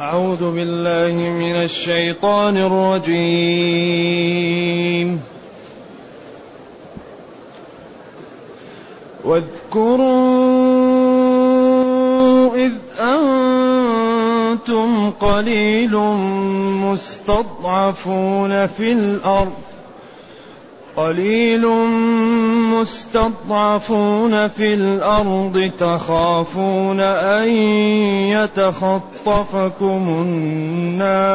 أعوذ بالله من الشيطان الرجيم. واذكروا إذ أنتم قليل مستضعفون في الأرض. قليل مستضعفون في الأرض تخافون أن يتخطفكم الناس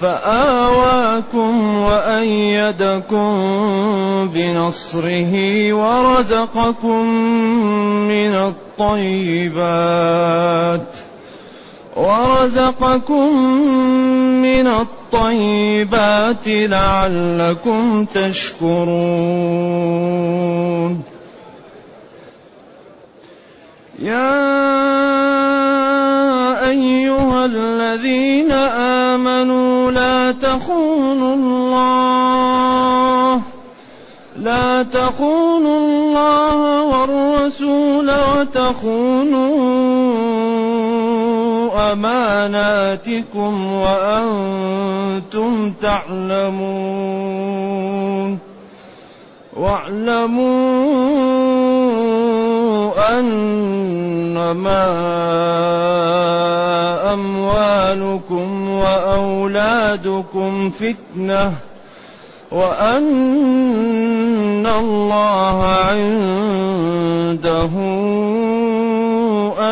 فآواكم وأيدكم بنصره ورزقكم من الطيبات ورزقكم من الطيبات لعلكم تشكرون. يا أيها الذين آمنوا لا تخونوا الله لا تخونوا الله والرسول وتخونوا أماناتكم وأنتم تعلمون. واعلموا أنما أموالكم وأولادكم فتنة وأن الله عنده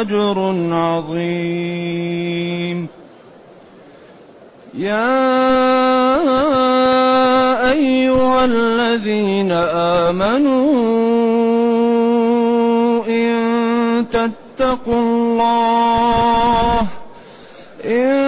أجر عظيم. يا أيها الذين آمنوا إن تتقوا الله إن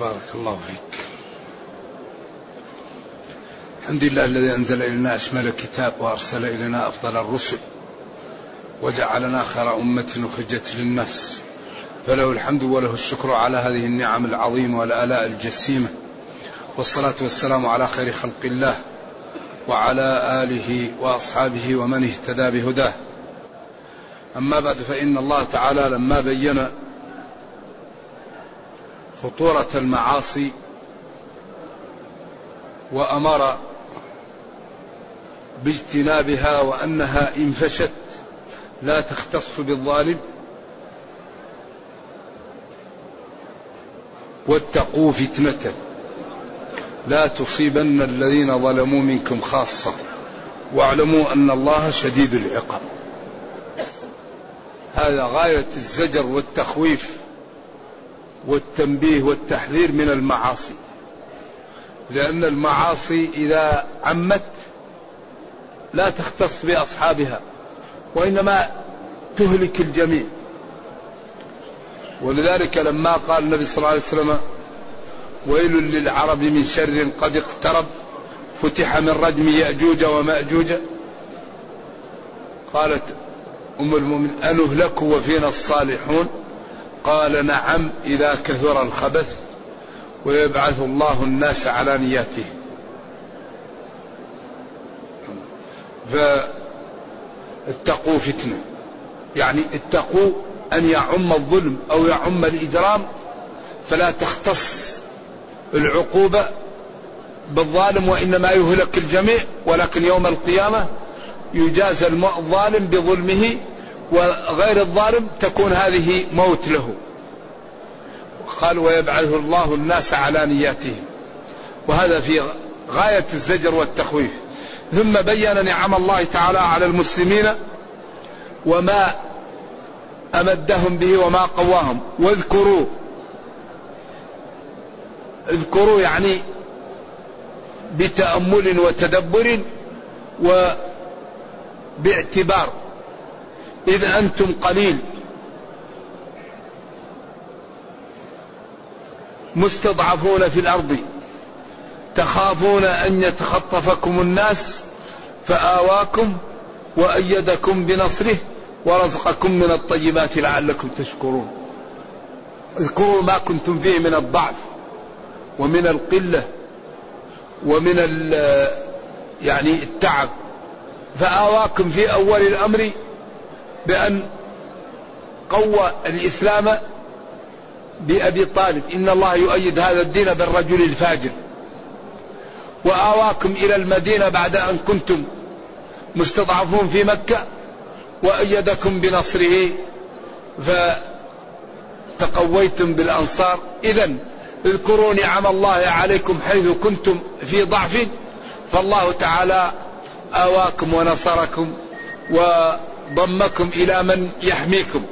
بارك الله فيك. الحمد لله الذي أنزل إلينا أشمل الكتاب وأرسل إلينا أفضل الرسل وجعلنا خير أمة أخرجت للناس. فله الحمد وله الشكر على هذه النعم العظيمة والآلاء الجسيمة. والصلاة والسلام على خير خلق الله وعلى آله وأصحابه ومن اهتدى بهداه. أما بعد فإن الله تعالى لما بين خطورة المعاصي وأمر باجتنابها وأنها إن فشت لا تختص بالظالم واتقوا فتنة لا تصيبن الذين ظلموا منكم خاصة واعلموا أن الله شديد العقاب. هذا غاية الزجر والتخويف والتنبيه والتحذير من المعاصي. لأن المعاصي إذا عمت لا تختص بأصحابها وإنما تهلك الجميع. ولذلك لما قال النبي صلى الله عليه وسلم ويل للعرب من شر قد اقترب فتح من ردم يأجوج ومأجوج. قالت أم المؤمن أنهلك وفينا الصالحون؟ قال نعم إذا كثر الخبث ويبعث الله الناس على نياتهم فاتقوا فتنة. يعني اتقوا أن يعم الظلم أو يعم الإجرام فلا تختص العقوبة بالظالم وإنما يهلك الجميع ولكن يوم القيامة يجازى الظالم بظلمه وغير الظالم تكون هذه موت له. قال ويبعث الله الناس على نياتهم. وهذا في غاية الزجر والتخويف. ثم بين نعم الله تعالى على المسلمين وما أمدهم به وما قواهم. واذكروا. اذكروا يعني بتأمل وتدبر وباعتبار. إذ أنتم قليل. مستضعفون في الأرض. تخافون أن يتخطفكم الناس فآواكم وأيدكم بنصره ورزقكم من الطيبات لعلكم تشكرون. اذكروا ما كنتم فيه من الضعف ومن القلة ومن يعني التعب. فآواكم في أول الأمر بأن قوى الإسلام بأبي طالب. إن الله يؤيد هذا الدين بالرجل الفاجر. وآواكم إلى المدينة بعد أن كنتم مستضعفون في مكة وأيدكم بنصره فتقويتم بالأنصار. إذا اذكروا نعم الله عليكم حيث كنتم في ضعف. فالله تعالى آواكم ونصركم وضمكم إلى من يحميكم.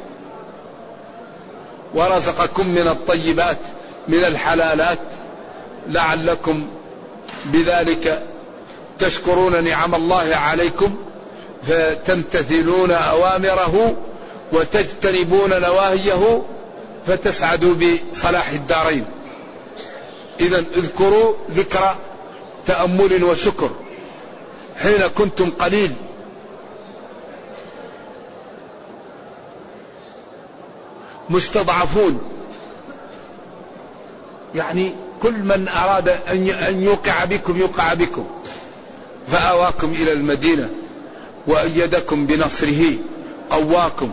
ورزقكم من الطيبات من الحلالات. لعلكم بذلك تشكرون نعم الله عليكم فتمتثلون أوامره وتجتنبون نواهيه فتسعدوا بصلاح الدارين. اذا اذكروا ذكر تأمل وشكر. حين كنتم قليل مستضعفون. يعني كل من أراد أن يوقع بكم يوقع بكم. فآواكم إلى المدينة وأيدكم بنصره قواكم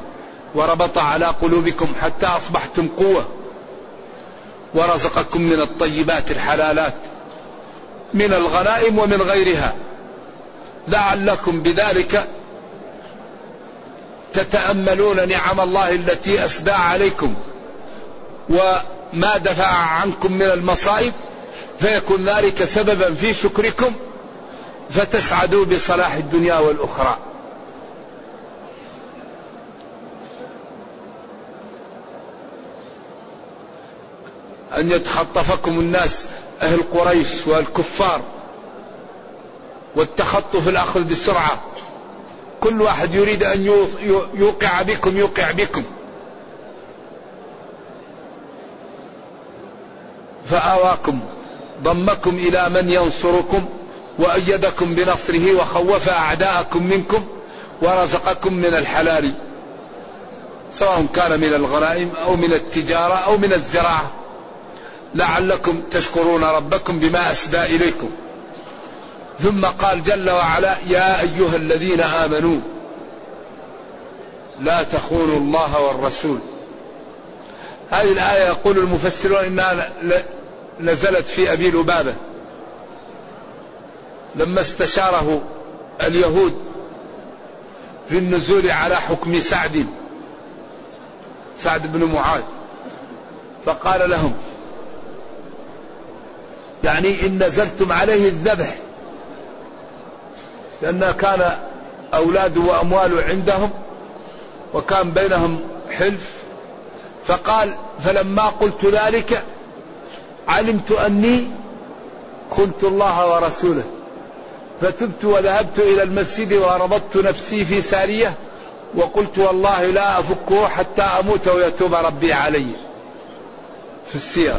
وربط على قلوبكم حتى أصبحتم قوة. ورزقكم من الطيبات الحلالات من الغنائم ومن غيرها. لعلكم بذلك تتأملون نعم الله التي أسدى عليكم وما دفع عنكم من المصائب فيكون ذلك سببا في شكركم فتسعدوا بصلاح الدنيا والأخرى. أن يتخطفكم الناس أهل قريش والكفار والتخطف الأخذ بسرعة. كل واحد يريد أن يوقع بكم يوقع بكم. فآواكم ضمكم إلى من ينصركم وأيدكم بنصره وخوف أعداءكم منكم ورزقكم من الحلال سواء كان من الغنائم أو من التجارة أو من الزراعة. لعلكم تشكرون ربكم بما أسدى إليكم. ثم قال جل وعلا يا أيها الذين آمنوا لا تخونوا الله والرسول. هذه الآية يقول المفسرون إنها نزلت في أبي لبابة. لما استشاره اليهود في النزول على حكم سعد سعد بن معاذ فقال لهم يعني إن نزلتم عليه الذبح لأن كان أولاده وأمواله عندهم وكان بينهم حلف. فقال فلما قلت ذلك علمت أني خنت الله ورسوله. فتبت وذهبت إلى المسجد وربطت نفسي في سارية وقلت والله لا أفكه حتى أموت ويتوب ربي علي. في السير.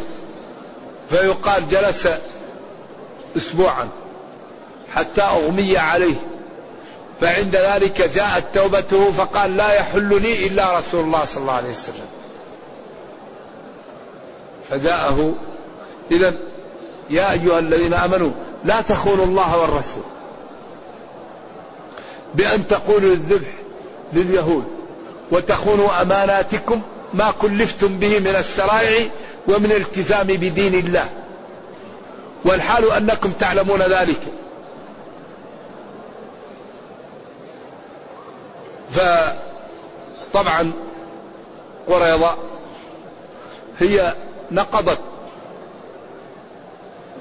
فيقال جلس أسبوعا. حتى أغمي عليه. فعند ذلك جاءت توبته فقال لا يحل لي إلا رسول الله صلى الله عليه وسلم. فجاءه إذا يا أيها الذين آمنوا لا تخونوا الله والرسول بأن تقولوا الذبح لليهود وتخونوا أماناتكم ما كلفتم به من الشرائع ومن الالتزام بدين الله. والحال أنكم تعلمون ذلك. فطبعا قريضة هي نقضت.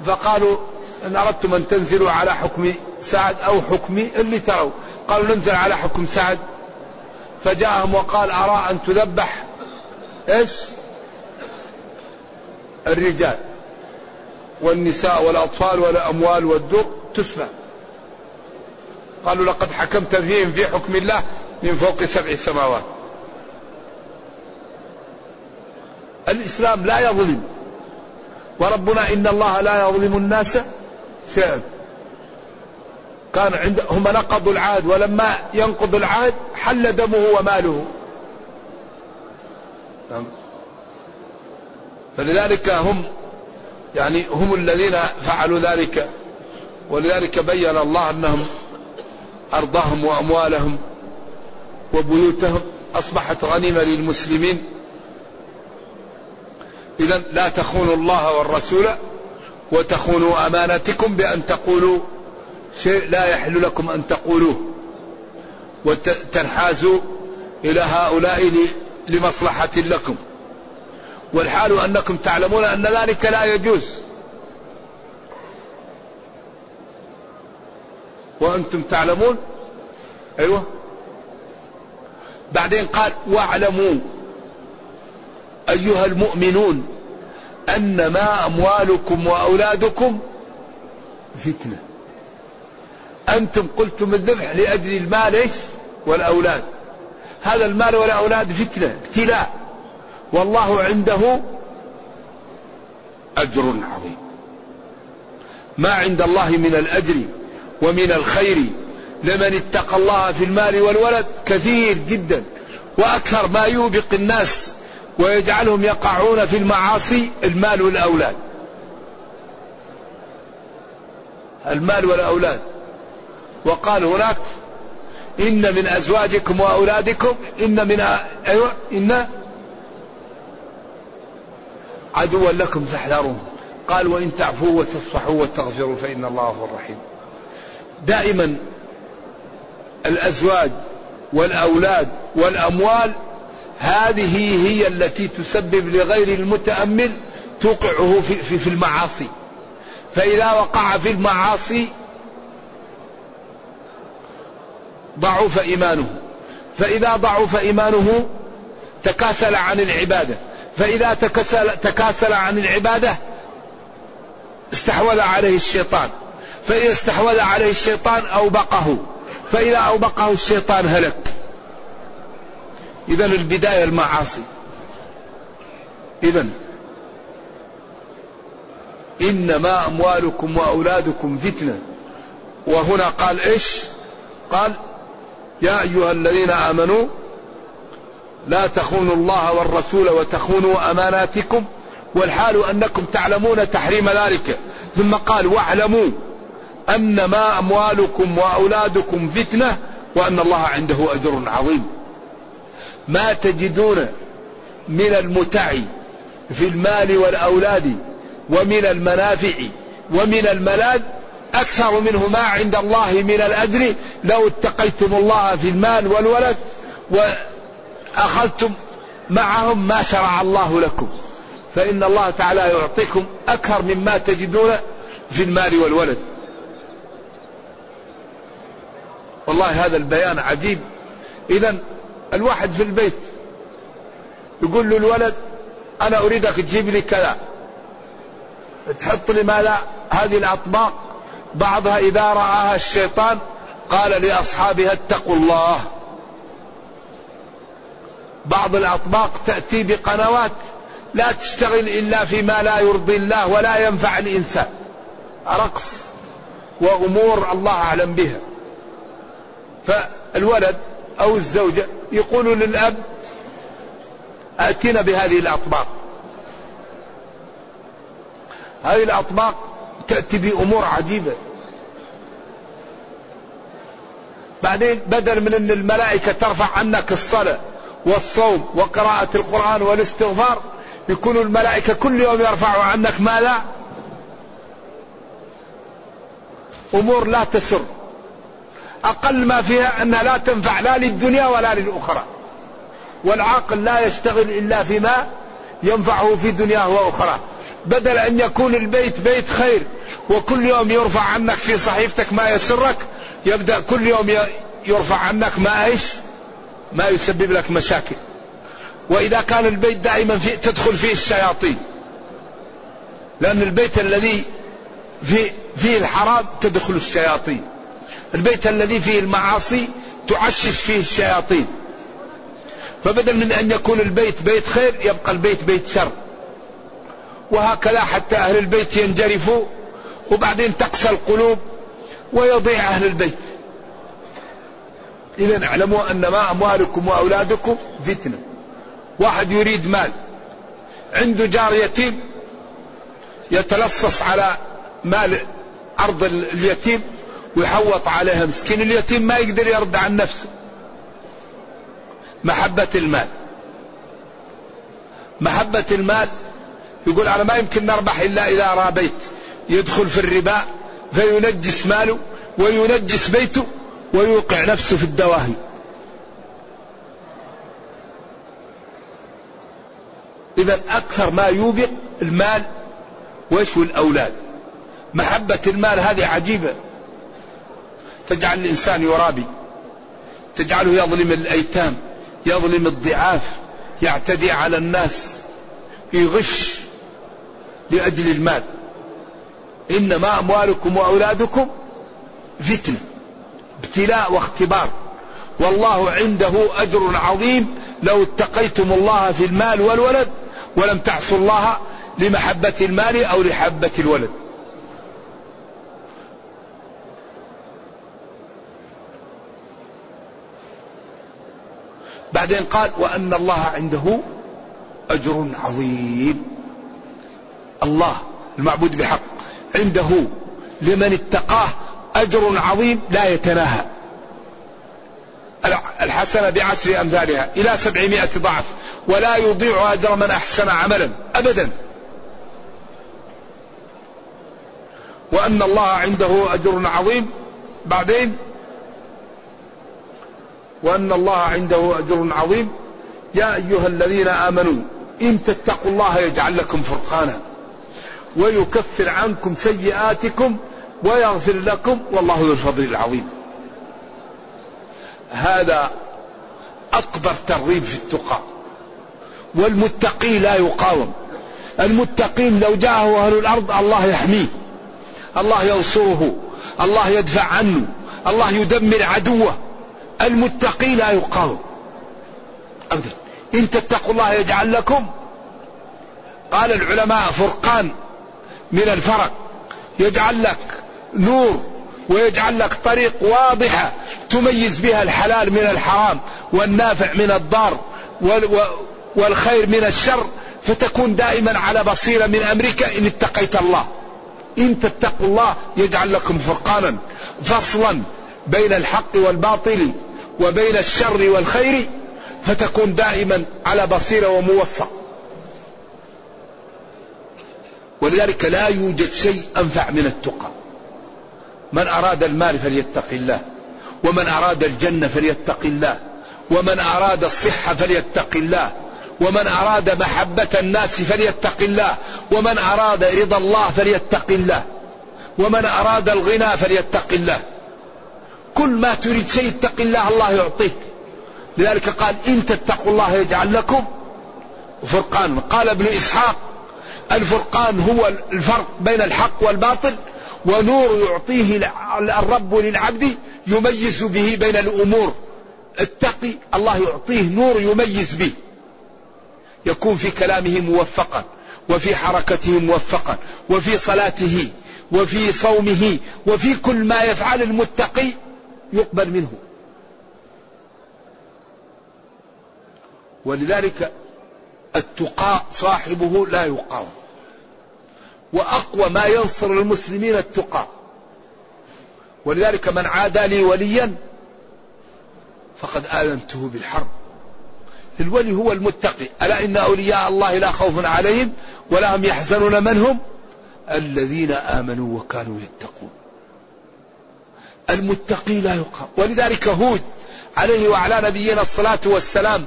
فقالوا إن أردتم أن تنزلوا على حكم سعد أو حكمي اللي تروا. قالوا ننزل على حكم سعد. فجاءهم وقال أرى أن تذبح إيش؟ الرجال. والنساء والأطفال والأموال والدر تسمع. قالوا لقد حكمت فيهم في حكم الله من فوق سبع سماوات. الإسلام لا يظلم. وربنا إن الله لا يظلم الناس شيئا. كان عند هم نقضوا العهد ولما ينقض العهد حل دمه وماله. نعم. فلذلك هم يعني هم الذين فعلوا ذلك. ولذلك بين الله أنهم ارضهم وأموالهم. وبيوتهم أصبحت غنيمة للمسلمين. اذا لا تخونوا الله والرسول وتخونوا أمانتكم بأن تقولوا شيء لا يحل لكم أن تقولوه. وتنحازوا إلى هؤلاء لمصلحة لكم. والحال أنكم تعلمون أن ذلك لا يجوز. وأنتم تعلمون؟ أيوه. بعدين قال واعلموا أيها المؤمنون أنما أموالكم وأولادكم فتنة. أنتم قلتم الذبح لأجل المال إيش؟ والأولاد. هذا المال والأولاد فتنة ابتلاء. والله عنده أجر عظيم. ما عند الله من الأجر ومن الخير لمن اتقى الله في المال والولد كثير جدا وأكثر ما يوبق الناس ويجعلهم يقعون في المعاصي المال والأولاد. المال والأولاد. وقال هناك إن من أزواجكم وأولادكم إن من أيوه إن عدوا لكم فاحذروه قال وإن تعفوا وتصفحوا وتغفروا فإن الله غفور رحيم دائما الأزواج والأولاد والأموال هذه هي التي تسبب لغير المتأمل توقعه في, في, في المعاصي. فإذا وقع في المعاصي ضعف إيمانه. فإذا ضعف إيمانه تكاسل عن العبادة. فإذا تكاسل, تكاسل عن العبادة استحوذ عليه الشيطان. فإذا استحوذ عليه الشيطان أوبقه. فإذا أوبقه الشيطان هلك. إذا البداية المعاصي. إذا إنما أموالكم وأولادكم فتنة. وهنا قال إيش؟ قال يا أيها الذين آمنوا لا تخونوا الله والرسول وتخونوا أماناتكم والحال أنكم تعلمون تحريم ذلك. ثم قال واعلموا. انما أموالكم وأولادكم فتنة وأن الله عنده أجر عظيم. ما تجدون من المتع في المال والأولاد ومن المنافع ومن الملاذ أكثر منه ما عند الله من الأجر. لو اتقيتم الله في المال والولد أخذتم معهم ما شرع الله لكم. فإن الله تعالى يعطيكم أكثر مما تجدون في المال والولد. والله هذا البيان عجيب. إذا الواحد في البيت يقول له الولد أنا أريدك تجيب لي كذا. تحط لي ماذا؟ هذه الأطباق. بعضها إذا رآها الشيطان قال لأصحابها اتقوا الله. بعض الأطباق تأتي بقنوات لا تشتغل إلا فيما لا يرضي الله ولا ينفع الإنسان. رقص وأمور الله أعلم بها. فالولد أو الزوجة يقول للأب أتينا بهذه الأطباق. هذه الأطباق تأتي بأمور عجيبة. بعدين بدل من أن الملائكة ترفع عنك الصلاة والصوم وقراءة القرآن والاستغفار يكون الملائكة كل يوم يرفعوا عنك ماذا؟ أمور لا تسر. أقل ما فيها أنها لا تنفع لا للدنيا ولا للأخرى. والعاقل لا يشتغل إلا فيما ينفعه في دنياه وأخرى بدل أن يكون البيت بيت خير وكل يوم يرفع عنك في صحيفتك ما يسرك يبدأ كل يوم يرفع عنك ما إيش؟ ما يسبب لك مشاكل. وإذا كان البيت دائما فيه تدخل فيه الشياطين. لأن البيت الذي فيه, فيه الحرام تدخل الشياطين. البيت الذي فيه المعاصي تعشش فيه الشياطين. فبدل من أن يكون البيت بيت خير يبقى البيت بيت شر. وهكذا حتى أهل البيت ينجرفوا وبعدين تقسى القلوب ويضيع أهل البيت. إذا اعلموا أن ما أموالكم وأولادكم فتنة. واحد يريد مال عنده جار يتيم يتلصص على مال أرض اليتيم ويحوط عليها مسكين اليتيم ما يقدر يرد عن نفسه. محبة المال. محبة المال يقول أنا ما يمكن نربح إلا إذا رابيت يدخل في الربا فينجس ماله وينجس بيته ويوقع نفسه في الدواهي. إذا أكثر ما يوبق المال وإيش الأولاد. محبة المال هذه عجيبة. تجعل الإنسان يرابي تجعله يظلم الأيتام يظلم الضعاف يعتدي على الناس يغش لأجل المال. إنما أموالكم وأولادكم فتنة ابتلاء واختبار. والله عنده أجر عظيم لو اتقيتم الله في المال والولد ولم تعصوا الله لمحبة المال أو لحبة الولد. بعدين قال وأن الله عنده أجر عظيم. الله المعبود بحق عنده لمن اتقاه أجر عظيم لا يتناهى. الحسنة بعشر أمثالها إلى سبعمائة ضعف ولا يضيع أجر من أحسن عملا أبدا. وأن الله عنده أجر عظيم. بعدين وأن الله عنده أجر عظيم. يا أيها الذين آمنوا إن تتقوا الله يجعل لكم فرقانا ويكفر عنكم سيئاتكم ويغفر لكم والله ذو الفضل العظيم. هذا أكبر ترغيب في التقى. والمتقي لا يقاوم. المتقين لو جاءه أهل الأرض الله يحميه الله ينصره الله يدفع عنه الله يدمر عدوه. المتقي لا يقاوم أبدا. إن تتقوا الله يجعل لكم. قال العلماء فرقان من الفرق. يجعل لك نور ويجعل لك طريق واضحة تميز بها الحلال من الحرام والنافع من الضار والخير من الشر فتكون دائما على بصيرة من أمرك إن اتقيت الله. إن تتقوا الله يجعل لكم فرقانا. فصلا بين الحق والباطل. وبين الشر والخير فتكون دائما على بصيرة وموفق. ولذلك لا يوجد شيء أنفع من التقى. من أراد المال فليتق الله ومن أراد الجنة فليتق الله ومن أراد الصحة فليتق الله ومن أراد محبة الناس فليتق الله ومن أراد رضا الله فليتق الله ومن أراد الغنى فليتق الله. كل ما تريد شيء اتق الله الله يعطيك. لذلك قال إن تتقوا الله يجعل لكم فرقان. قال ابن إسحاق الفرقان هو الفرق بين الحق والباطل ونور يعطيه الرب للعبد يميز به بين الأمور. التقي الله يعطيه نور يميز به. يكون في كلامه موفقا وفي حركته موفقا وفي صلاته وفي صومه وفي كل ما يفعل المتقي. يقبل منه. ولذلك التقاء صاحبه لا يقاوم وأقوى ما ينصر المسلمين التقى. ولذلك من عادى لي وليا فقد آذنته بالحرب. الولي هو المتقي. ألا إن أولياء الله لا خوف عليهم ولا هم يحزنون من هم؟ الذين آمنوا وكانوا يتقون. المتقي لا يقام. ولذلك هود عليه وعلى نبينا الصلاة والسلام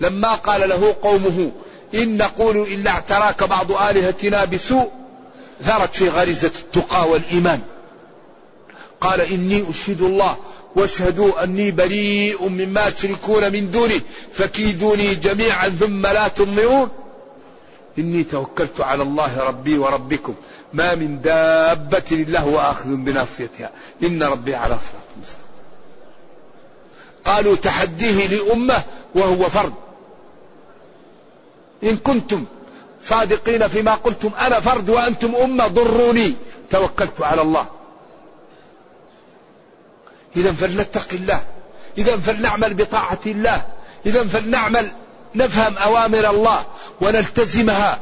لما قال له قومه إن نقول إلا اعتراك بعض آلهتنا بسوء ثارت في غريزة التقى والإيمان. قال إني أشهد الله واشهدوا أني بريء مما تشركون من دونه فكيدوني جميعا ثم لا تنظرون. إني توكلت على الله ربي وربكم. ما من دابة إلا هو آخذ بناصيتها. إن ربي على صراط مستقيم. قالوا تحديه لأمة وهو فرد. إن كنتم صادقين فيما قلتم أنا فرد وأنتم أمة ضروني. توكلت على الله. إذا فلنتق الله. إذا فلنعمل بطاعة الله. إذا فلنعمل نفهم أوامر الله ونلتزمها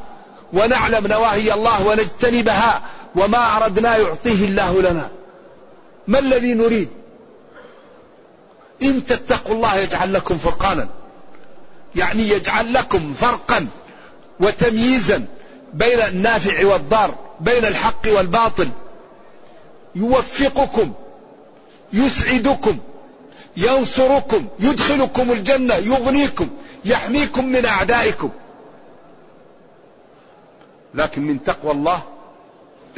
ونعلم نواهي الله ونجتنبها وما أردنا يعطيه الله لنا. ما الذي نريد؟ إن تتقوا الله يجعل لكم فرقانا. يعني يجعل لكم فرقا وتمييزا بين النافع والضار بين الحق والباطل. يوفقكم يسعدكم ينصركم يدخلكم الجنة يغنيكم. يحميكم من أعدائكم. لكن من تقوى الله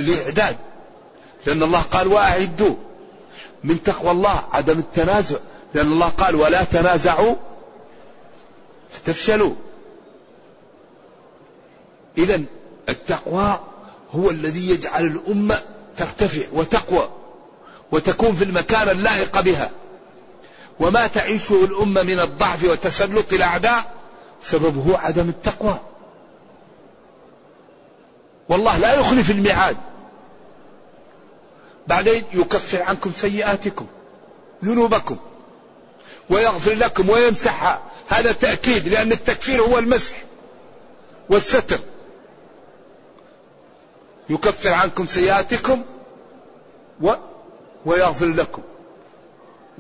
الإعداد. لأن الله قال وأعدوا. من تقوى الله عدم التنازع. لأن الله قال ولا تنازعوا. فتفشلوا إذا التقوى هو الذي يجعل الأمة ترتفع وتقوى. وتكون في المكان اللائق بها. وما تعيشه الأمة من الضعف وتسلط الأعداء سببه عدم التقوى. والله لا يخلف الميعاد. بعدين يكفر عنكم سيئاتكم ذنوبكم ويغفر لكم ويمسحها هذا تأكيد لأن التكفير هو المسح والستر. يكفر عنكم سيئاتكم و ويغفر لكم.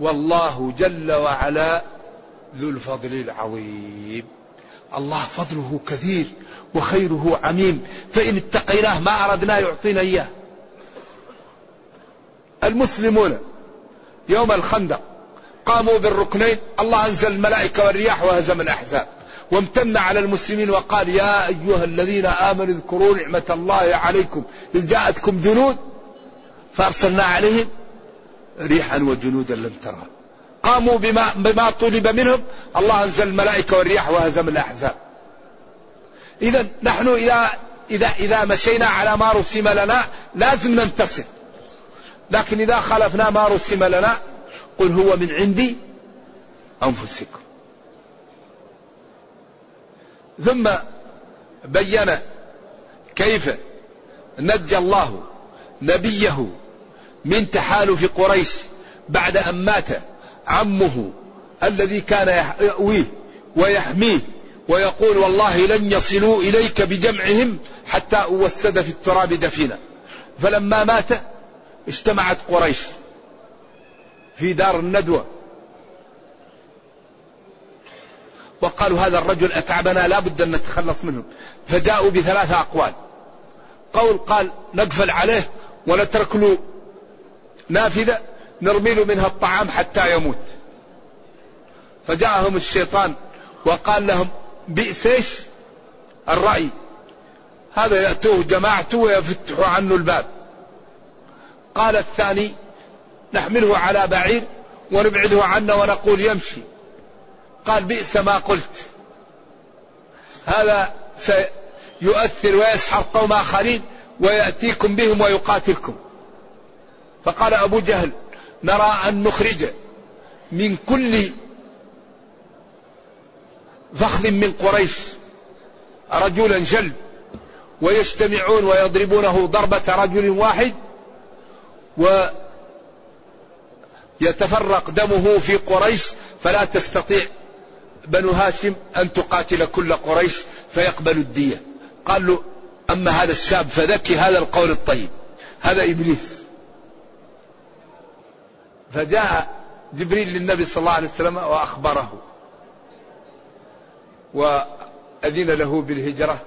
والله جل وعلا ذو الفضل العظيم. الله فضله كثير وخيره عميم. فإن اتقيناه ما أردنا يعطينا إياه. المسلمون يوم الخندق قاموا بالركنين. الله أنزل الملائكة والرياح وهزم الأحزاب. وامتن على المسلمين وقال يا أيها الذين آمنوا اذكروا نعمة الله عليكم. إذ جاءتكم جنود فأرسلنا عليهم ريحا وجنودا لم ترها قاموا بما, بما طلب منهم. الله أنزل الملائكة والرياح وهزم الأحزاب. إذا نحن إذا إذا إذا مشينا على ما رسم لنا لازم ننتصر. لكن إذا خالفنا ما رسم لنا قل هو من عندي أنفسكم. ثم بين كيف نجى الله نبيه من تحالف قريش بعد أن مات عمه الذي كان يأويه ويحميه ويقول والله لن يصلوا إليك بجمعهم حتى أوسد في التراب دفينا. فلما مات اجتمعت قريش في دار الندوة. وقالوا هذا الرجل أتعبنا لا بد أن نتخلص منه. فجاءوا بثلاثة أقوال. قول قال نقفل عليه ونترك له نافذة نرمي له منها الطعام حتى يموت. فجاءهم الشيطان وقال لهم بئس إيش؟ الرأي. هذا يأتوه جماعته ويفتحوا عنه الباب. قال الثاني نحمله على بعير ونبعده عنا ونقول يمشي. قال بئس ما قلت. هذا سيؤثر ويسحر قوم آخرين ويأتيكم بهم ويقاتلكم. فقال أبو جهل نرى أن نخرج من كل فخذ من قريش رجلا جلد ويجتمعون ويضربونه ضربة رجل واحد ويتفرق دمه في قريش فلا تستطيع بنو هاشم أن تقاتل كل قريش فيقبل الدية. قال له أما هذا الشاب فذكي هذا القول الطيب هذا إبليس. فجاء جبريل للنبي صلى الله عليه وسلم وأخبره وأذن له بالهجرة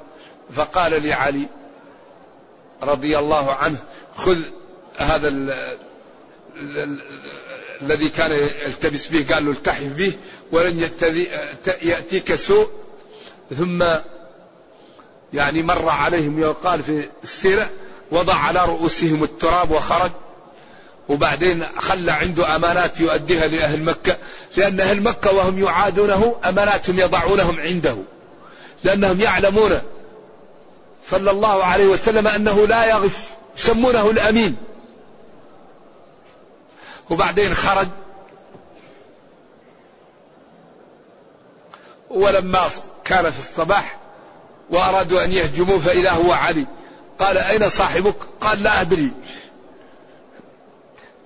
فقال لعلي رضي الله عنه خذ هذا ال ال الذي كان يلتبس به قال له التحف به ولن يأتيك سوء. ثم يعني مر عليهم يقال في السيرة وضع على رؤوسهم التراب وخرج. وبعدين خلى عنده أمانات يؤديها لأهل مكة لأن أهل مكة وهم يعادونه أماناتهم يضعونهم عنده لأنهم يعلمون صلى الله عليه وسلم أنه لا يغش يسمونه الأمين. وبعدين خرج. ولما كان في الصباح وأرادوا أن يهجموه فإذا هو علي. قال أين صاحبك؟ قال لا أدري.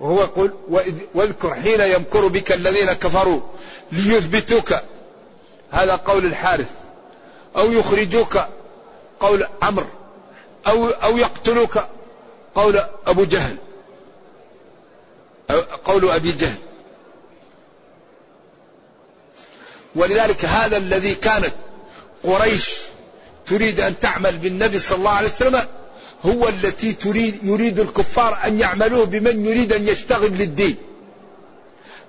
وهو يقول واذكر حين يمكر بك الذين كفروا ليثبتوك. هذا قول الحارث. أو يخرجوك قول عمرو. أو أو يقتلوك قول أبو جهل. قول أبي جهل. ولذلك هذا الذي كانت قريش تريد أن تعمل بالنبي صلى الله عليه وسلم هو التي تريد يريد الكفار أن يعملوه بمن يريد أن يشتغل للدين.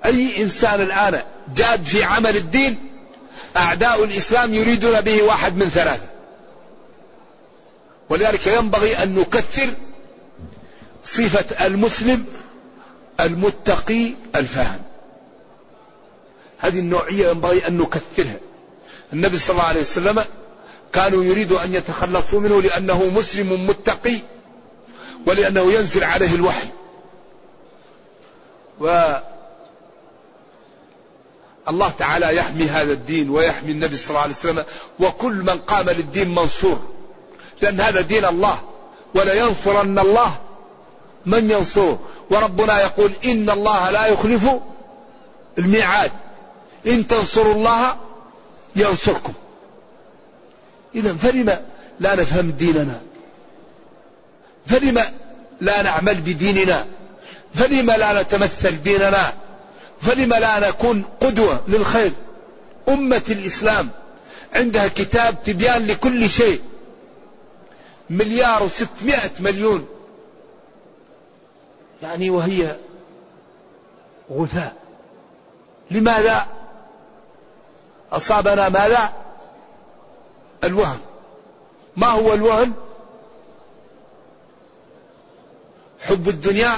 أي إنسان الآن جاد في عمل الدين أعداء الإسلام يريدون به واحد من ثلاثة. ولذلك ينبغي أن نكثر صفة المسلم المتقي الفاهم هذه النوعية ينبغي أن نكثرها النبي صلى الله عليه وسلم كانوا يريدوا أن يتخلصوا منه لأنه مسلم متقي ولأنه ينزل عليه الوحي. و الله تعالى يحمي هذا الدين ويحمي النبي صلى الله عليه وسلم وكل من قام للدين منصور. لأن هذا دين الله ولينصرن الله من ينصره. وربنا يقول إن الله لا يخلف الميعاد. إن تنصروا الله ينصركم. إذا فلم لا نفهم ديننا؟ فلم لا نعمل بديننا؟ فلم لا نتمثل ديننا؟ فلم لا نكون قدوة للخير؟ أمة الإسلام عندها كتاب تبيان لكل شيء. مليار وستمائة مليون. يعني وهي غثاء. لماذا؟ أصابنا ماذا؟ الوهن. ما هو الوهن؟ حب الدنيا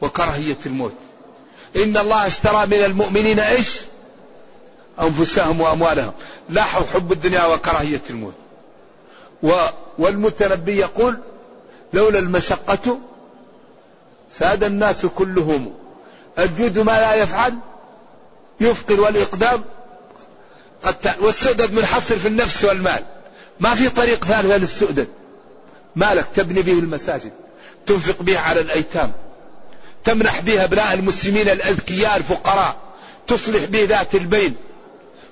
وكراهية الموت. إن الله اشترى من المؤمنين إيش؟ أنفسهم وأموالهم. لاحظ حب الدنيا وكراهية الموت. و والمتنبي يقول لولا المشقة ساد الناس كلهم. الجود ما لا يفعل يفقر والإقدام قد والسؤدد منحصر في النفس والمال. ما في طريق ثالث للسؤدد مالك تبني به المساجد. تنفق به على الأيتام. تمنح به أبناء المسلمين الأذكياء الفقراء. تصلح به ذات البين.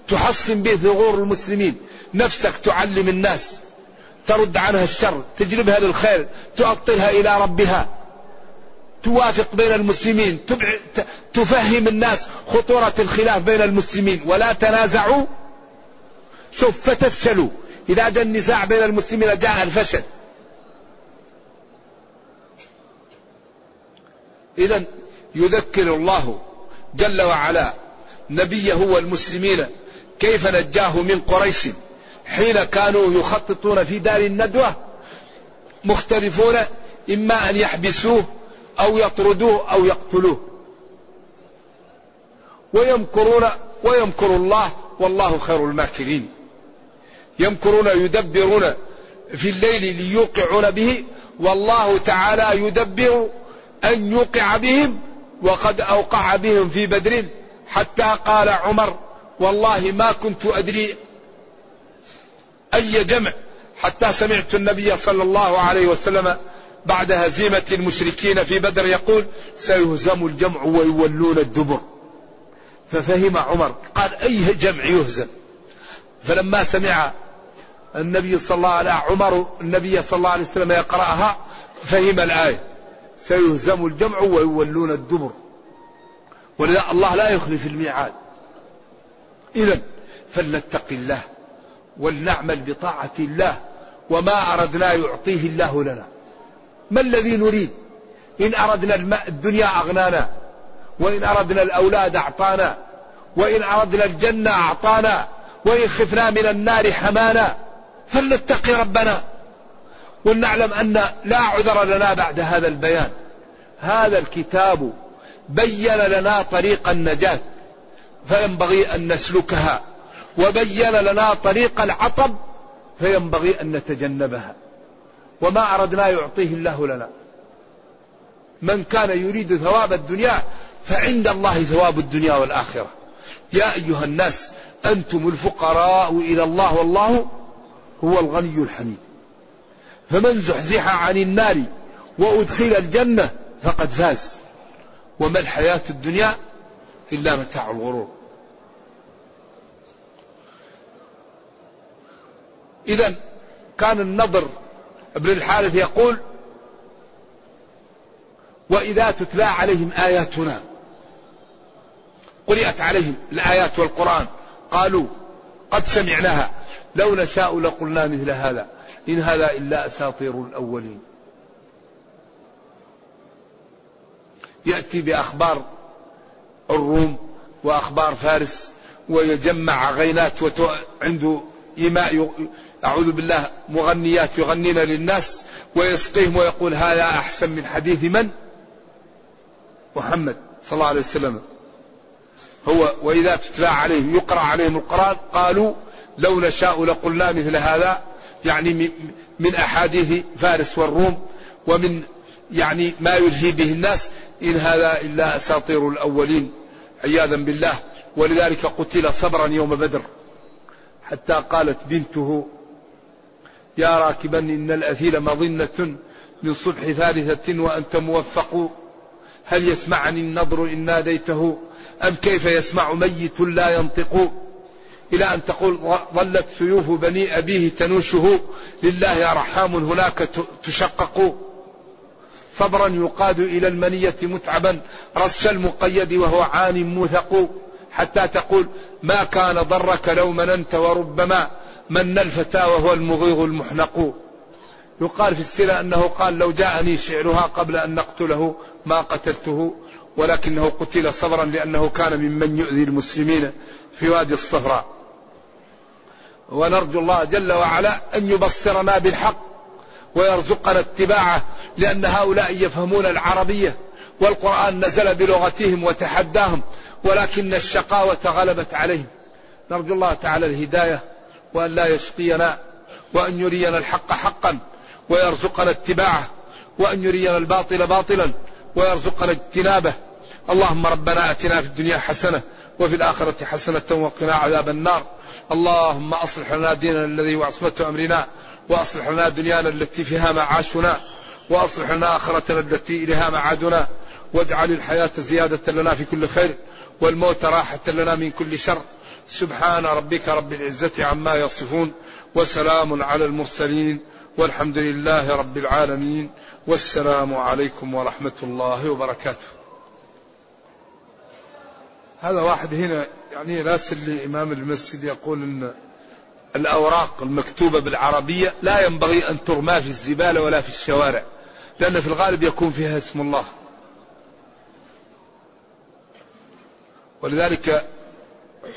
تحصن به ثغور المسلمين. نفسك تعلم الناس. ترد عنها الشر. تجلبها للخير. تؤطلها إلى ربها. توافق بين المسلمين. تفهم الناس خطورة الخلاف بين المسلمين. ولا تنازعوا شوف فتفشلوا. إذا جاء النزاع بين المسلمين جاء الفشل. إذا يذكر الله جل وعلا نبيه والمسلمين كيف نجاه من قريش حين كانوا يخططون في دار الندوة مختلفون إما أن يحبسوه أو يطردوه أو يقتلوه. ويمكرون ويمكر الله والله خير الماكرين. يمكرون يدبرون في الليل ليوقعون به والله تعالى يدبر أن يوقع بهم وقد أوقع بهم في بدر حتى قال عمر والله ما كنت أدري أي جمع حتى سمعت النبي صلى الله عليه وسلم بعد هزيمة المشركين في بدر يقول سيهزم الجمع ويولون الدبر. ففهم عمر قال أي جمع يهزم؟ فلما سمع النبي صلى الله عليه عمر النبي صلى الله عليه وسلم يقرأها فهم الآية. سيهزم الجمع ويولون الدبر. ولذا الله لا يخلف الميعاد. إذا فلنتق الله ولنعمل بطاعة الله وما أردنا يعطيه الله لنا. ما الذي نريد؟ إن أردنا الدنيا أغنانا. وإن أردنا الأولاد أعطانا. وإن أردنا الجنة أعطانا. وإن خفنا من النار حمانا. فلنتقي ربنا ولنعلم أن لا عذر لنا بعد هذا البيان. هذا الكتاب بين لنا طريق النجاة فينبغي أن نسلكها وبين لنا طريق العطب فينبغي أن نتجنبها. وما أردنا يعطيه الله لنا. من كان يريد ثواب الدنيا فعند الله ثواب الدنيا والآخرة. يا أيها الناس أنتم الفقراء إلى الله والله هو الغني الحميد. فمن زحزح عن النار وأدخل الجنة فقد فاز. وما الحياة الدنيا إلا متاع الغرور. إذا كان النضر ابن الحارث يقول وإذا تتلى عليهم آياتنا قرئت عليهم الآيات والقرآن قالوا قد سمعناها. لو نشاء لقلنا مثل هذا. إن هذا إلا أساطير الأولين. يأتي بأخبار الروم وأخبار فارس ويجمع غينات عنده إيماء أعوذ بالله مغنيات يغنين للناس ويسقيهم ويقول هذا أحسن من حديث من؟ محمد صلى الله عليه وسلم. هو وإذا تتلى عليهم يقرأ عليهم القرآن قالوا لو نشاء لقلنا مثل هذا يعني من أحاديث فارس والروم ومن يعني ما يلهي به الناس إن هذا إلا أساطير الأولين عياذا بالله. ولذلك قتل صبرا يوم بدر. حتى قالت بنته يا راكبا إن الأثيل مظنة من صبح ثالثة وأنت موفق. هل يسمعني النضر إن ناديته؟ أم كيف يسمع ميت لا ينطق؟ إلى أن تقول ظلت سيوف بني أبيه تنوشه لله أرحام هناك تشقق صبرا يقاد إلى المنية متعبا رش المقيد وهو عان موثق حتى تقول ما كان ضرك لو مننت وربما من الفتى وهو المغيظ المحنق. يقال في السيرة أنه قال لو جاءني شعرها قبل أن نقتله ما قتلته ولكنه قتل صبرا لأنه كان ممن يؤذي المسلمين في وادي الصفراء. ونرجو الله جل وعلا أن يبصرنا بالحق ويرزقنا اتباعه لأن هؤلاء يفهمون العربية والقرآن نزل بلغتهم وتحداهم ولكن الشقاوة غلبت عليهم. نرجو الله تعالى الهداية وأن لا يشقينا وأن يرينا الحق حقا ويرزقنا اتباعه وأن يرينا الباطل باطلا ويرزقنا اجتنابه. اللهم ربنا آتنا في الدنيا حسنة وفي الآخرة حسنة وقنا عذاب النار. اللهم أصلح لنا ديننا الذي هو عصمة أمرنا وأصلح لنا دنيانا التي فيها معاشنا وأصلح لنا آخرتنا التي إليها معادنا. واجعل الحياة زيادة لنا في كل خير والموت راحة لنا من كل شر. سبحان ربك رب العزة عما يصفون وسلام على المرسلين والحمد لله رب العالمين. والسلام عليكم ورحمة الله وبركاته. هذا واحد هنا يعني راسل لإمام المسجد يقول أن الأوراق المكتوبة بالعربية لا ينبغي أن ترمى في الزبالة ولا في الشوارع لأن في الغالب يكون فيها اسم الله. ولذلك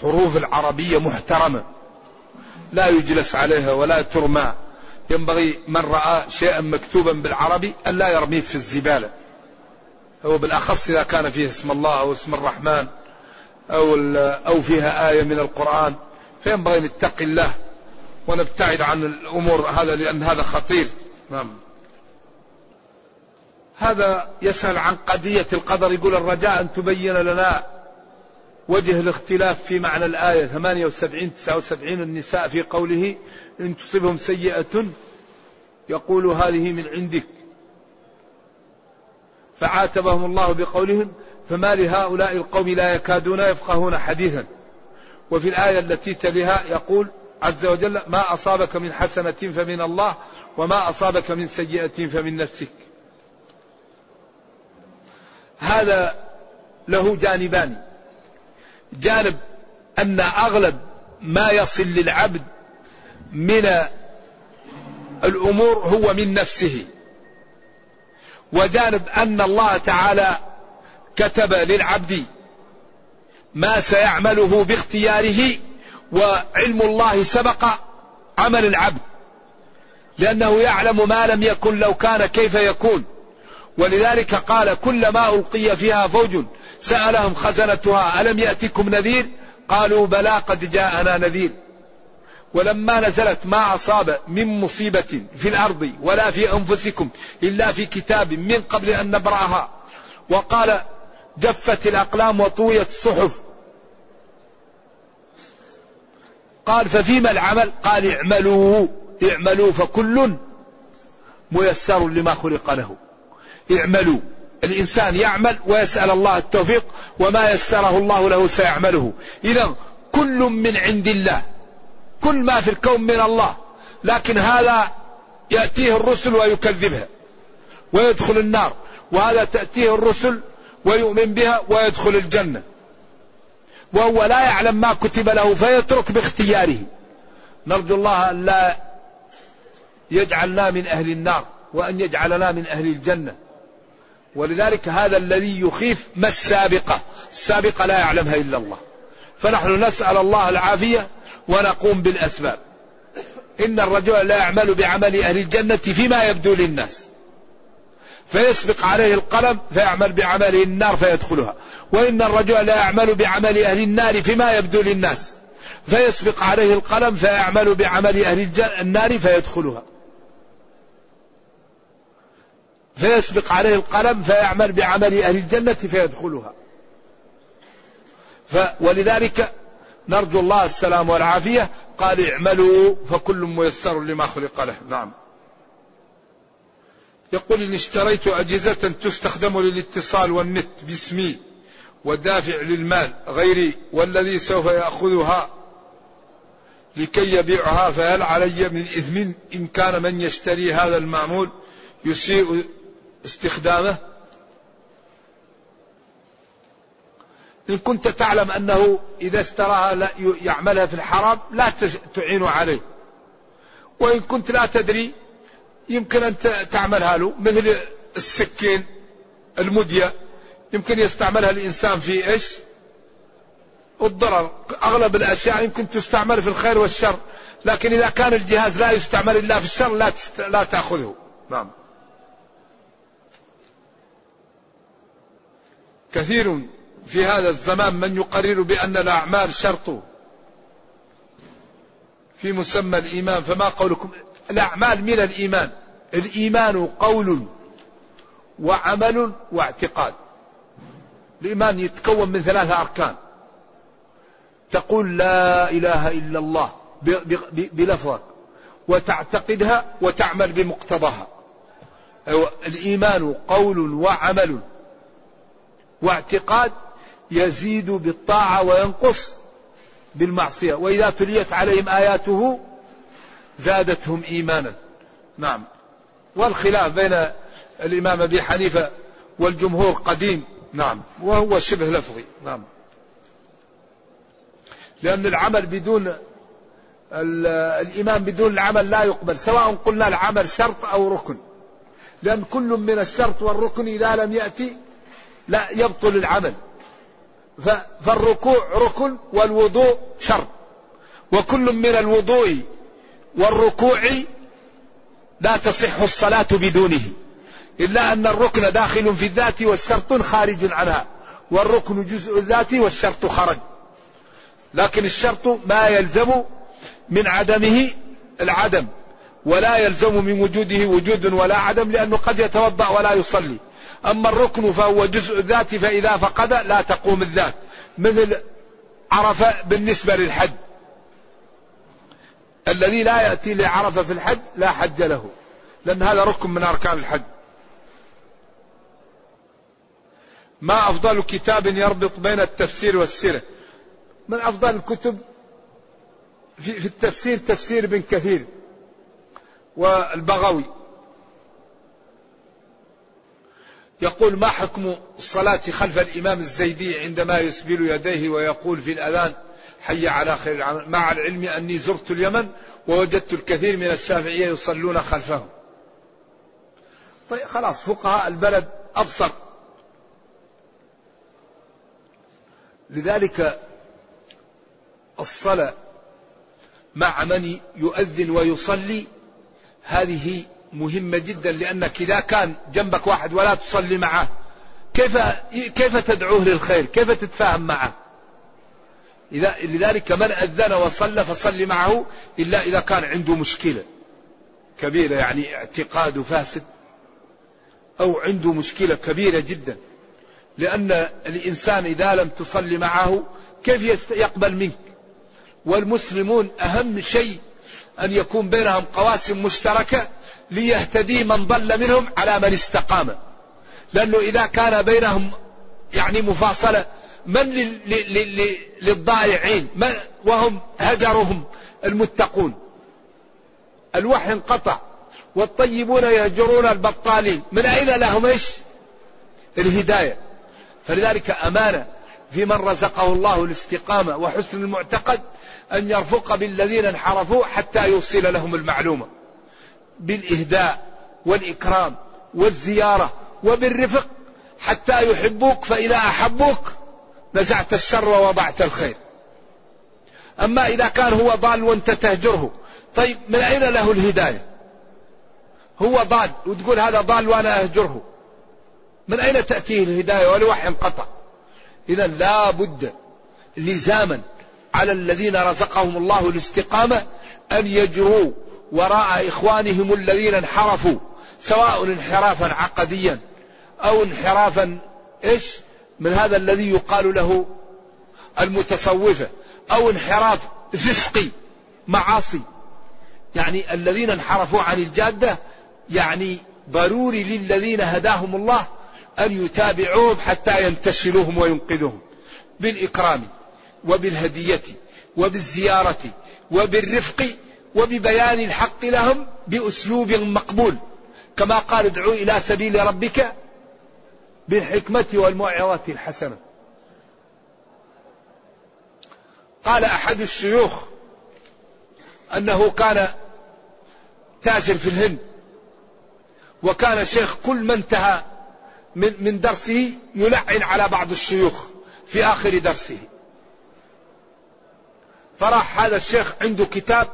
حروف العربية محترمة لا يجلس عليها ولا ترمى. ينبغي من رأى شيئا مكتوبا بالعربي أن لا يرميه في الزبالة. أو بالأخص إذا كان فيه اسم الله أو اسم الرحمن. أو, أو فيها آية من القرآن فينبغي نتقي الله ونبتعد عن الأمور هذا لأن هذا خطير. نعم. هذا يسأل عن قضية القدر يقول الرجاء أن تبين لنا وجه الاختلاف في معنى الآية. 78 79 النساء في قوله إن تصبهم سيئة يقول هذه من عندك. فعاتبهم الله بقولهم فما لهؤلاء القوم لا يكادون يفقهون حديثا. وفي الآية التي تليها يقول عز وجل ما أصابك من حسنة فمن الله وما أصابك من سيئة فمن نفسك. هذا له جانبان. جانب أن أغلب ما يصل للعبد من الأمور هو من نفسه. وجانب أن الله تعالى كتب للعبد ما سيعمله باختياره وعلم الله سبق عمل العبد. لأنه يعلم ما لم يكن لو كان كيف يكون. ولذلك قال كلما ألقي فيها فوج سألهم خزنتها ألم يأتكم نذير؟ قالوا بلى قد جاءنا نذير. ولما نزلت ما أصاب من مصيبة في الأرض ولا في أنفسكم إلا في كتاب من قبل أن نبرأها. وقال جفت الأقلام وطويت الصحف. قال ففيما العمل؟ قال اعملوا اعملوا فكل ميسر لما خلق له. اعملوا. الإنسان يعمل ويسأل الله التوفيق وما يسره الله له سيعمله. إذا كل من عند الله كل ما في الكون من الله لكن هذا يأتيه الرسل ويكذبها ويدخل النار وهذا تأتيه الرسل ويؤمن بها ويدخل الجنة. وهو لا يعلم ما كتب له فيترك باختياره. نرجو الله أن لا يجعلنا من أهل النار وأن يجعلنا من أهل الجنة. ولذلك هذا الذي يخيف ما السابقة؟ السابقة لا يعلمها إلا الله. فنحن نسأل الله العافية ونقوم بالأسباب. إن الرجل لا يعمل بعمل أهل الجنة فيما يبدو للناس. فيسبق عليه القلم فيعمل بعمله النار فيدخلها. وإن الرجل لا يعمل بعمل أهل النار فيما يبدو للناس. فيسبق عليه القلم فيعمل بعمل أهل النار فيدخلها. فيسبق عليه القلم فيعمل بعمل أهل الجنة فيدخلها. ف ولذلك نرجو الله السلام والعافية. قال اعملوا فكل ميسر لما خلق له. نعم. يقول إن اشتريت أجهزة تستخدم للاتصال والنت باسمي ودافع للمال غيري والذي سوف يأخذها لكي يبيعها فهل علي من إثم إن كان من يشتري هذا المعمول يسيء استخدامه؟ إن كنت تعلم أنه إذا اشتراها لا يعملها في الحرام لا تعين عليه. وإن كنت لا تدري يمكن أن تعملها له مثل السكين المدية. يمكن يستعملها الإنسان في إيش؟ الضرر. أغلب الأشياء يمكن تستعمل في الخير والشر لكن إذا كان الجهاز لا يستعمل إلا في الشر لا, تست... لا تأخذه. نعم. كثير في هذا الزمان من يقرر بأن الأعمال شرط في مسمى الإيمان فما قولكم؟ الأعمال من الإيمان. الإيمان قول وعمل واعتقاد. الإيمان يتكون من ثلاثة أركان. تقول لا إله إلا الله بلفظك وتعتقدها وتعمل بمقتضاها. الإيمان قول وعمل. واعتقاد يزيد بالطاعة وينقص بالمعصية. وإذا تليت عليهم آياته زادتهم إيمانا. نعم. والخلاف بين الإمام أبي حنيفة والجمهور قديم. نعم. وهو شبه لفظي. نعم. لأن العمل بدون الإيمان بدون العمل لا يقبل. سواء قلنا العمل شرط أو ركن. لأن كل من الشرط والركن إذا لم يأتي لا يبطل العمل. فالركوع ركن والوضوء شرط. وكل من الوضوء والركوع لا تصح الصلاة بدونه. إلا أن الركن داخل في الذات والشرط خارج عنها. والركن جزء الذات والشرط خرج. لكن الشرط ما يلزم من عدمه العدم. ولا يلزم من وجوده وجود ولا عدم لأنه قد يتوضأ ولا يصلي. أما الركن فهو جزء الذات فإذا فقد لا تقوم الذات. مثل عرفة بالنسبة للحج. الذي لا يأتي لعرفة في الحج لا حج له. لأن هذا ركن من أركان الحج. ما أفضل كتاب يربط بين التفسير والسيرة؟ من أفضل الكتب في التفسير تفسير ابن كثير والبغوي. يقول ما حكم الصلاة خلف الإمام الزيدي عندما يسبل يديه ويقول في الأذان حي على خير العمل مع العلم أني زرت اليمن ووجدت الكثير من الشافعية يصلون خلفه طيب خلاص فقهاء البلد أبصر لذلك الصلاة مع من يؤذن ويصلي هذه مهمة جدا لأنك إذا كان جنبك واحد ولا تصلي معه كيف كيف تدعوه للخير؟ كيف تتفاهم معه؟ إذا لذلك من أذن وصلى فصلي معه إلا إذا كان عنده مشكلة كبيرة يعني اعتقاد فاسد أو عنده مشكلة كبيرة جدا. لأن الإنسان إذا لم تصلي معه كيف يقبل منك؟ والمسلمون أهم شيء أن يكون بينهم قواسم مشتركة ليهتدي من ضل منهم على من استقام. لأنه إذا كان بينهم يعني مفاصلة من للضائعين؟ من وهم هجرهم المتقون. الوحي انقطع والطيبون يهجرون البطالين. من أين لهم إيش؟ الهداية. فلذلك أمانة في من رزقه الله الاستقامة وحسن المعتقد أن يرفق بالذين انحرفوا حتى يوصل لهم المعلومة. بالإهداء والإكرام والزيارة وبالرفق. حتى يحبوك فإذا أحبوك نزعت الشر ووضعت الخير. أما إذا كان هو ضال وأنت تهجره طيب من أين له الهداية؟ هو ضال وتقول هذا ضال وأنا أهجره. من أين تأتيه الهداية والوحي انقطع؟ إذا لا بد لزاما على الذين رزقهم الله الاستقامة أن يجروا وراء إخوانهم الذين انحرفوا سواء انحرافا عقديا أو انحرافا إيش؟ من هذا الذي يقال له المتصوفة أو انحراف فسقي معاصي. يعني الذين انحرفوا عن الجادة يعني ضروري للذين هداهم الله أن يتابعوهم حتى ينتشلوهم وينقذهم بالإكرام وبالهدية وبالزيارة وبالرفق وببيان الحق لهم بأسلوب مقبول. كما قال ادعوا إلى سبيل ربك بالحكمة والموعظة الحسنة. قال أحد الشيوخ أنه كان تاجر في الهند وكان شيخ كل ما انتهى من, من درسه يلعن على بعض الشيوخ في آخر درسه. فراح هذا الشيخ عنده كتاب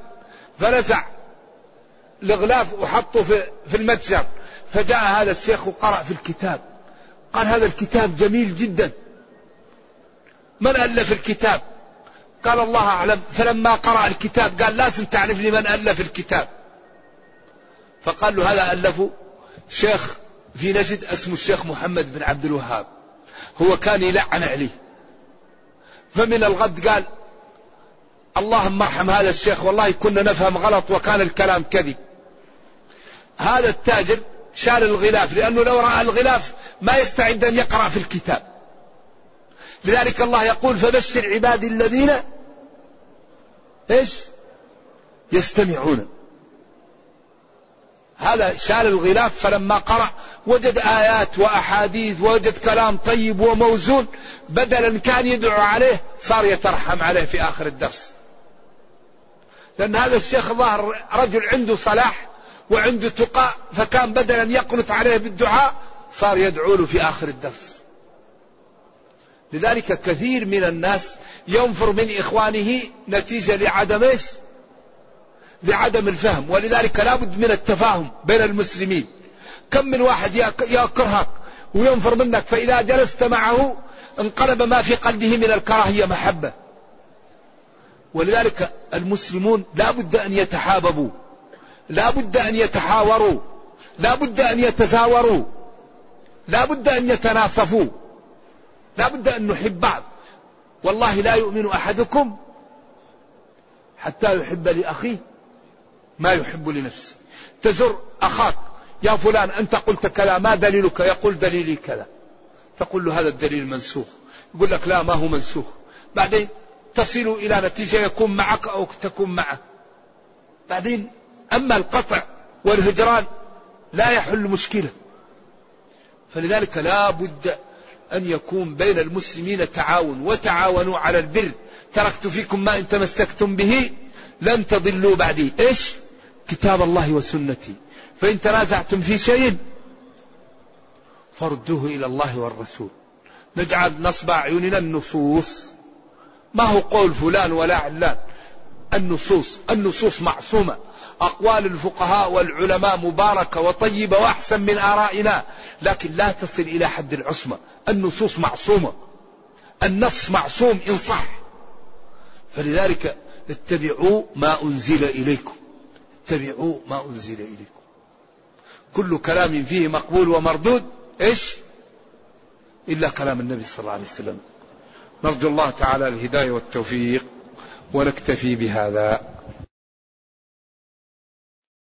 فنزع الغلاف وحطه في, في المتجر فجاء هذا الشيخ وقرأ في الكتاب. قال هذا الكتاب جميل جدا. من ألف الكتاب؟ قال الله أعلم. فلما قرأ الكتاب قال لازم تعرف لي من ألف الكتاب. فقال له هذا ألفه شيخ في نجد اسمه الشيخ محمد بن عبد الوهاب. هو كان يلعن عليه. فمن الغد قال اللهم ارحم هذا الشيخ والله كنا نفهم غلط وكان الكلام كذب. هذا التاجر شال الغلاف لأنه لو رأى الغلاف ما يستعد أن يقرأ في الكتاب. لذلك الله يقول فبشر عبادي الذين إيش؟ يستمعون. هذا شال الغلاف فلما قرأ وجد آيات وأحاديث ووجد كلام طيب وموزون بدلا كان يدعو عليه صار يترحم عليه في آخر الدرس. لأن هذا الشيخ ظهر رجل عنده صلاح وعنده تقى فكان بدلا يقنط عليه بالدعاء صار يدعو له في آخر الدرس. لذلك كثير من الناس ينفر من إخوانه نتيجة لعدم إيش؟ لعدم الفهم. ولذلك لابد من التفاهم بين المسلمين. كم من واحد يكرهك وينفر منك فإذا جلست معه انقلب ما في قلبه من الكراهية محبة. ولذلك المسلمون لا بد أن يتحاببوا. لا بد أن يتحاوروا. لا بد أن يتزاوروا. لا بد أن يتناصفوا. لا بد أن نحب بعض. والله لا يؤمن أحدكم حتى يحب لأخيه ما يحب لنفسه. تزر أخاك. يا فلان أنت قلت كذا ما دليلك؟ يقول دليلي كذا. تقول له هذا الدليل منسوخ. يقول لك لا ما هو منسوخ. بعدين تصل إلى نتيجة يكون معك أو تكون معه. بعدين أما القطع والهجران لا يحل مشكلة. فلذلك لا بد أن يكون بين المسلمين تعاون وتعاونوا على البر. تركت فيكم ما إن تمسكتم به لن تضلوا بعدي. إيش؟ كتاب الله وسنتي. فإن تنازعتم في شيء فردوه إلى الله والرسول. نجعل نصب أعيننا النصوص. ما هو قول فلان ولا علان؟ النصوص النصوص معصومة. أقوال الفقهاء والعلماء مباركة وطيبة وأحسن من آرائنا لكن لا تصل إلى حد العصمة. النصوص معصومة. النص معصوم إن صح. فلذلك اتبعوا ما أنزل إليكم. اتبعوا ما أنزل إليكم. كل كلام فيه مقبول ومردود. إيش؟ إلا كلام النبي صلى الله عليه وسلم. نرجو الله تعالى الهداية والتوفيق ونكتفي بهذا.